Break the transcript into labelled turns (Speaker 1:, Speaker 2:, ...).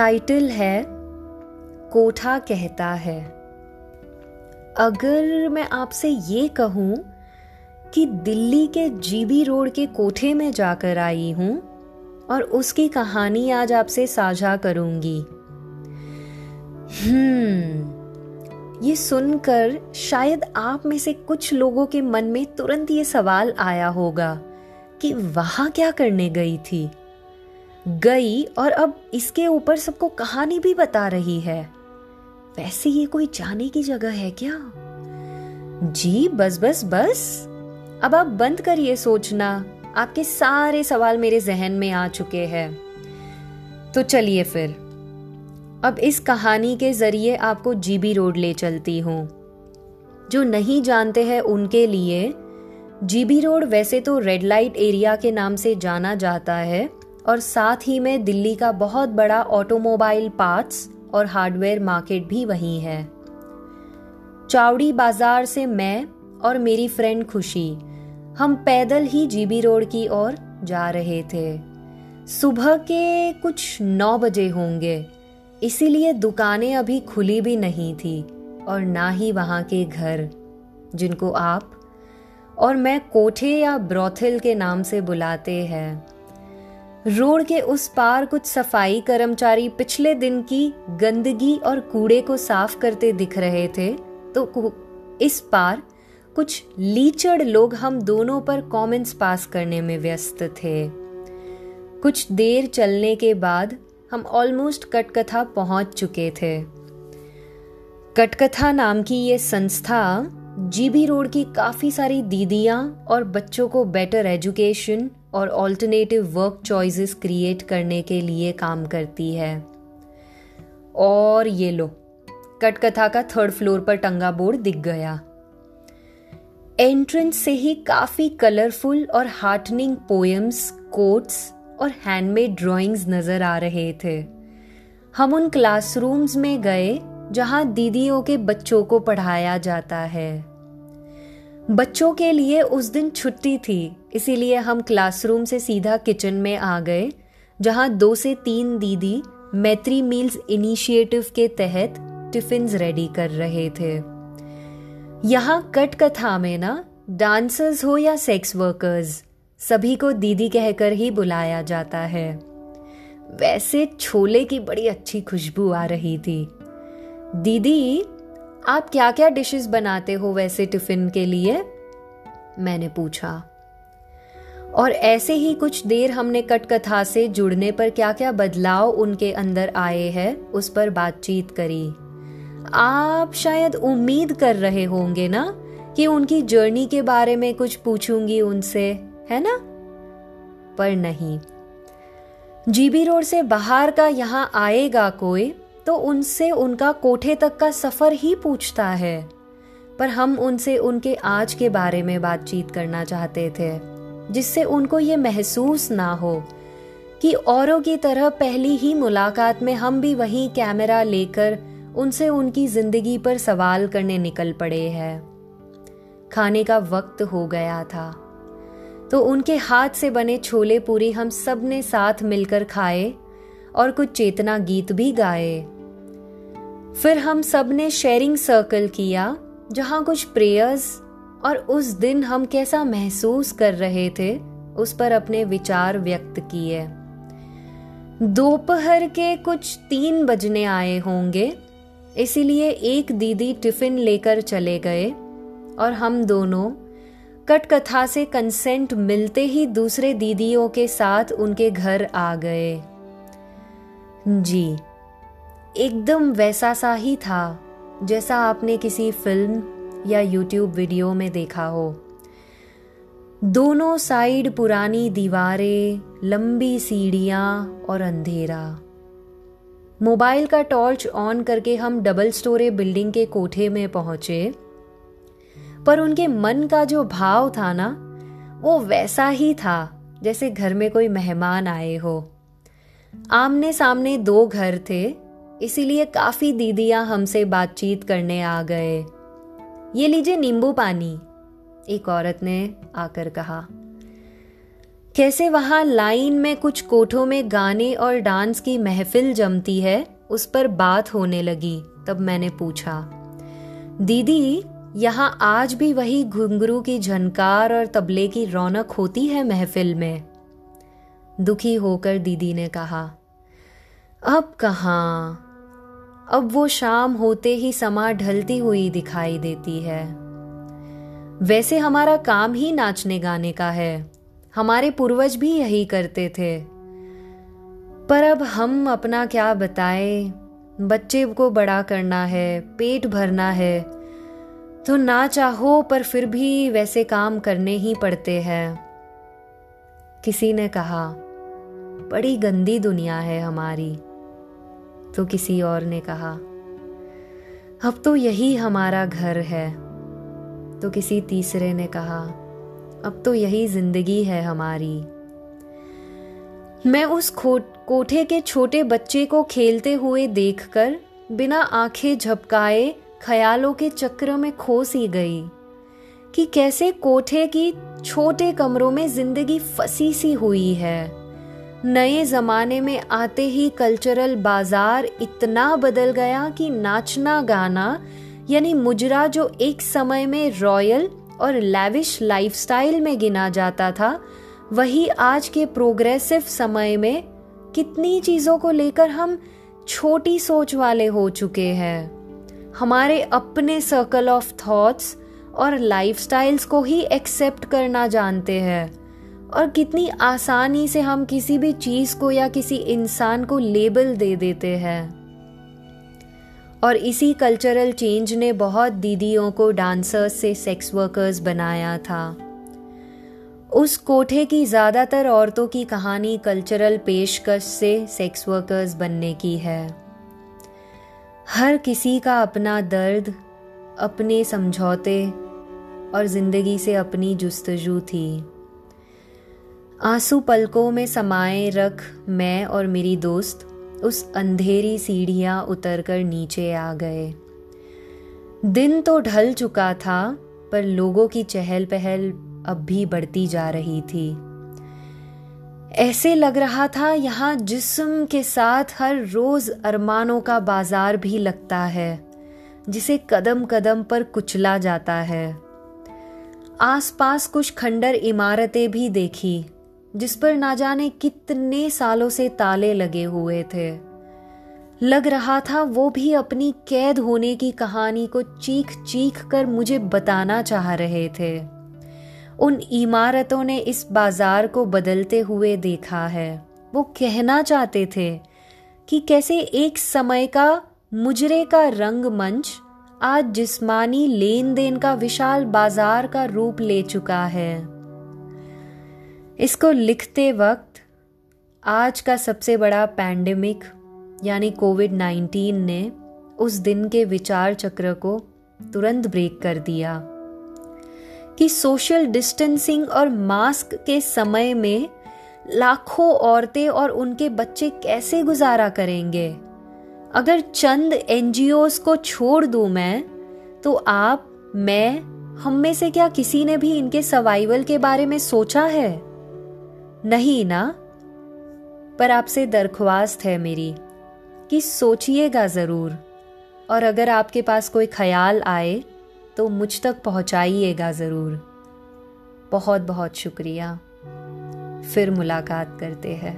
Speaker 1: Title है, कोठा कहता है। अगर मैं आपसे ये कहूँ कि दिल्ली के जीबी रोड के कोठे में जाकर आई हूँ और उसकी कहानी आज आपसे साझा करूँगी। हम्म ये सुनकर शायद आप में से कुछ लोगों के मन में तुरंत ये सवाल आया होगा कि वहाँ क्या करने गई थी? गई और अब इसके ऊपर सबको कहानी भी बता रही है। वैसे ये कोई जाने की जगह है क्या? जी, बस बस बस। अब आप बंद करिए सोचना। आपके सारे सवाल मेरे जहन में आ चुके हैं। तो चलिए फिर। अब इस कहानी के ज़रिए आपको जीबी रोड ले चलती हूँ। जो नहीं जानते हैं उनके लिए, जीबी रोड वैसे तो रेड लाइट एरिया के नाम से जाना जाता है। और साथ ही में दिल्ली का बहुत बड़ा ऑटोमोबाइल पार्ट्स और हार्डवेयर मार्केट भी वहीं है। चावड़ी बाज़ार से मैं और मेरी फ्रेंड खुशी, हम पैदल ही जीबी रोड की ओर जा रहे थे। सुबह के कुछ नौ बजे होंगे, इसीलिए दुकानें अभी खुली भी नहीं थी और ना ही वहाँ के घर, जिनको आप और मैं कोठे या ब्रोथिल के नाम से बुलाते हैं। रोड के उस पार कुछ सफ़ाई कर्मचारी पिछले दिन की गंदगी और कूड़े को साफ़ करते दिख रहे थे तो इस पार कुछ लीचड़ लोग हम दोनों पर कमेंट्स पास करने में व्यस्त थे। कुछ देर चलने के बाद हम ऑलमोस्ट कटकथा पहुँच चुके थे। कटकथा नाम की ये संस्था जीबी रोड की काफ़ी सारी दीदियाँ और बच्चों को बेटर एजुकेशन और ऑल्टरनेटिव वर्क चॉइसेस क्रिएट करने के लिए काम करती है। और ये लो, कटकथा का थर्ड फ्लोर पर टंगा बोर्ड दिख गया। एंट्रेंस से ही काफ़ी कलरफुल और हार्टनिंग पोएम्स कोट्स और हैंडमेड ड्राइंग्स नज़र आ रहे थे। हम उन क्लासरूम्स में गए जहाँ दीदियों के बच्चों को पढ़ाया जाता है। बच्चों के लिए उस दिन छुट्टी थी, इसीलिए हम क्लासरूम से सीधा किचन में आ गए, जहाँ दो से तीन दीदी मैत्री मील्स इनिशिएटिव के तहत टिफ़िन रेडी कर रहे थे। यहाँ कट कथा में ना, डांसर्स हो या सेक्स वर्कर्स सभी को दीदी कहकर ही बुलाया जाता है। वैसे छोले की बड़ी अच्छी खुशबू आ रही थी। दीदी आप क्या क्या डिशेस बनाते हो वैसे टिफ़िन के लिए? मैंने पूछा। और ऐसे ही कुछ देर हमने कटकथा से जुड़ने पर क्या क्या बदलाव उनके अंदर आए हैं, उस पर बातचीत करी। आप शायद उम्मीद कर रहे होंगे ना कि उनकी जर्नी के बारे में कुछ पूछूँगी उनसे, है ना? पर नहीं। जीबी रोड से बाहर का यहाँ आएगा कोई? तो उनसे उनका कोठे तक का सफ़र ही पूछता है। पर हम उनसे उनके आज के बारे में बातचीत करना चाहते थे, जिससे उनको ये महसूस ना हो कि औरों की तरह पहली ही मुलाकात में हम भी वही कैमरा लेकर उनसे उनकी ज़िंदगी पर सवाल करने निकल पड़े हैं। खाने का वक्त हो गया था तो उनके हाथ से बने छोले पूरी हम सबने साथ मिलकर खाए और कुछ चेतना गीत भी गाए। फिर हम सबने शेयरिंग सर्कल किया, जहाँ कुछ प्रेयर्स और उस दिन हम कैसा महसूस कर रहे थे, उस पर अपने विचार व्यक्त किए। दोपहर के कुछ तीन बजने आए होंगे, इसीलिए एक दीदी टिफ़िन लेकर चले गए और हम दोनों कटकथा से कंसेंट मिलते ही दूसरे दीदियों के साथ उनके घर आ गए। जी एकदम वैसा सा ही था, जैसा आपने किसी फ़िल्म या यूट्यूब वीडियो में देखा हो। दोनों साइड पुरानी दीवारें, लंबी सीढ़ियाँ और अंधेरा। मोबाइल का टॉर्च ऑन करके हम डबल स्टोरे बिल्डिंग के कोठे में पहुँचे, पर उनके मन का जो भाव था ना, वो वैसा ही था, जैसे घर में कोई मेहमान आए हो। आमने सामने दो घर थे इसीलिए काफ़ी दीदियाँ हमसे बातचीत करने आ गए। ये लीजिए नींबू पानी, एक औरत ने आकर कहा। कैसे वहाँ लाइन में कुछ कोठों में गाने और डांस की महफिल जमती है, उस पर बात होने लगी, तब मैंने पूछा। दीदी, यहाँ आज भी वही घुंघरू की झनकार और तबले की रौनक होती है महफिल में? दुखी होकर दीदी ने कहा। अब कहाँ? अब वो शाम होते ही समा ढलती हुई दिखाई देती है। वैसे हमारा काम ही नाचने गाने का है। हमारे पूर्वज भी यही करते थे। पर अब हम अपना क्या बताए? बच्चे को बड़ा करना है, पेट भरना है। तो ना चाहो, पर फिर भी वैसे काम करने ही पड़ते हैं। किसी ने कहा, बड़ी गंदी दुनिया है हमारी। तो किसी और ने कहा, अब तो यही हमारा घर है। तो किसी तीसरे ने कहा, अब तो यही ज़िंदगी है हमारी। मैं उस कोठे के छोटे बच्चे को खेलते हुए देखकर बिना आँखें झपकाए ख्यालों के चक्र में खो सी गई कि कैसे कोठे की छोटे कमरों में ज़िंदगी फंसी सी हुई है। नए ज़माने में आते ही कल्चरल बाज़ार इतना बदल गया कि नाचना गाना, यानी मुजरा जो एक समय में रॉयल और लैविश लाइफस्टाइल में गिना जाता था, वही आज के प्रोग्रेसिव समय में कितनी चीज़ों को लेकर हम छोटी सोच वाले हो चुके हैं। हमारे अपने सर्कल ऑफ़ थॉट्स और लाइफस्टाइल्स को ही एक्सेप्ट करना जानते हैं। और कितनी आसानी से हम किसी भी चीज़ को या किसी इंसान को लेबल दे देते हैं। और इसी कल्चरल चेंज ने बहुत दीदियों को डांसर्स से सेक्स वर्कर्स बनाया था। उस कोठे की ज़्यादातर औरतों की कहानी कल्चरल पेशकश से सेक्स वर्कर्स बनने की है। हर किसी का अपना दर्द, अपने समझौते और ज़िंदगी से अपनी जुस्तजू थी। आँसू पलकों में समाए रख मैं और मेरी दोस्त उस अंधेरी सीढ़ियाँ उतरकर नीचे आ गए। दिन तो ढल चुका था, पर लोगों की चहल पहल अब भी बढ़ती जा रही थी। ऐसे लग रहा था यहाँ जिस्म के साथ हर रोज अरमानों का बाज़ार भी लगता है, जिसे कदम कदम पर कुचला जाता है। आसपास कुछ खंडर इमारतें भी देखी जिस पर ना जाने कितने सालों से ताले लगे हुए थे। लग रहा था वो भी अपनी कैद होने की कहानी को चीख चीख कर मुझे बताना चाह रहे थे। उन इमारतों ने इस बाज़ार को बदलते हुए देखा है। वो कहना चाहते थे कि कैसे एक समय का मुजरे का रंग मंच आज जिस्मानी लेन देन का विशाल बाज़ार का रूप ले चुका है। इसको लिखते वक्त आज का सबसे बड़ा पैंडेमिक यानी कोविड 19 ने उस दिन के विचार चक्र को तुरंत ब्रेक कर दिया। कि सोशल डिस्टेंसिंग और मास्क के समय में लाखों औरतें और उनके बच्चे कैसे गुजारा करेंगे? अगर चंद एनजीओस को छोड़ दूँ मैं तो आप, मैं, हम में से क्या किसी ने भी इनके सर्वाइवल के बारे में सोचा है? नहीं ना? पर आपसे दरख्वास्त है मेरी कि सोचिएगा ज़रूर। और अगर आपके पास कोई ख्याल आए तो मुझ तक पहुंचाइएगा ज़रूर। बहुत बहुत शुक्रिया। फिर मुलाकात करते हैं।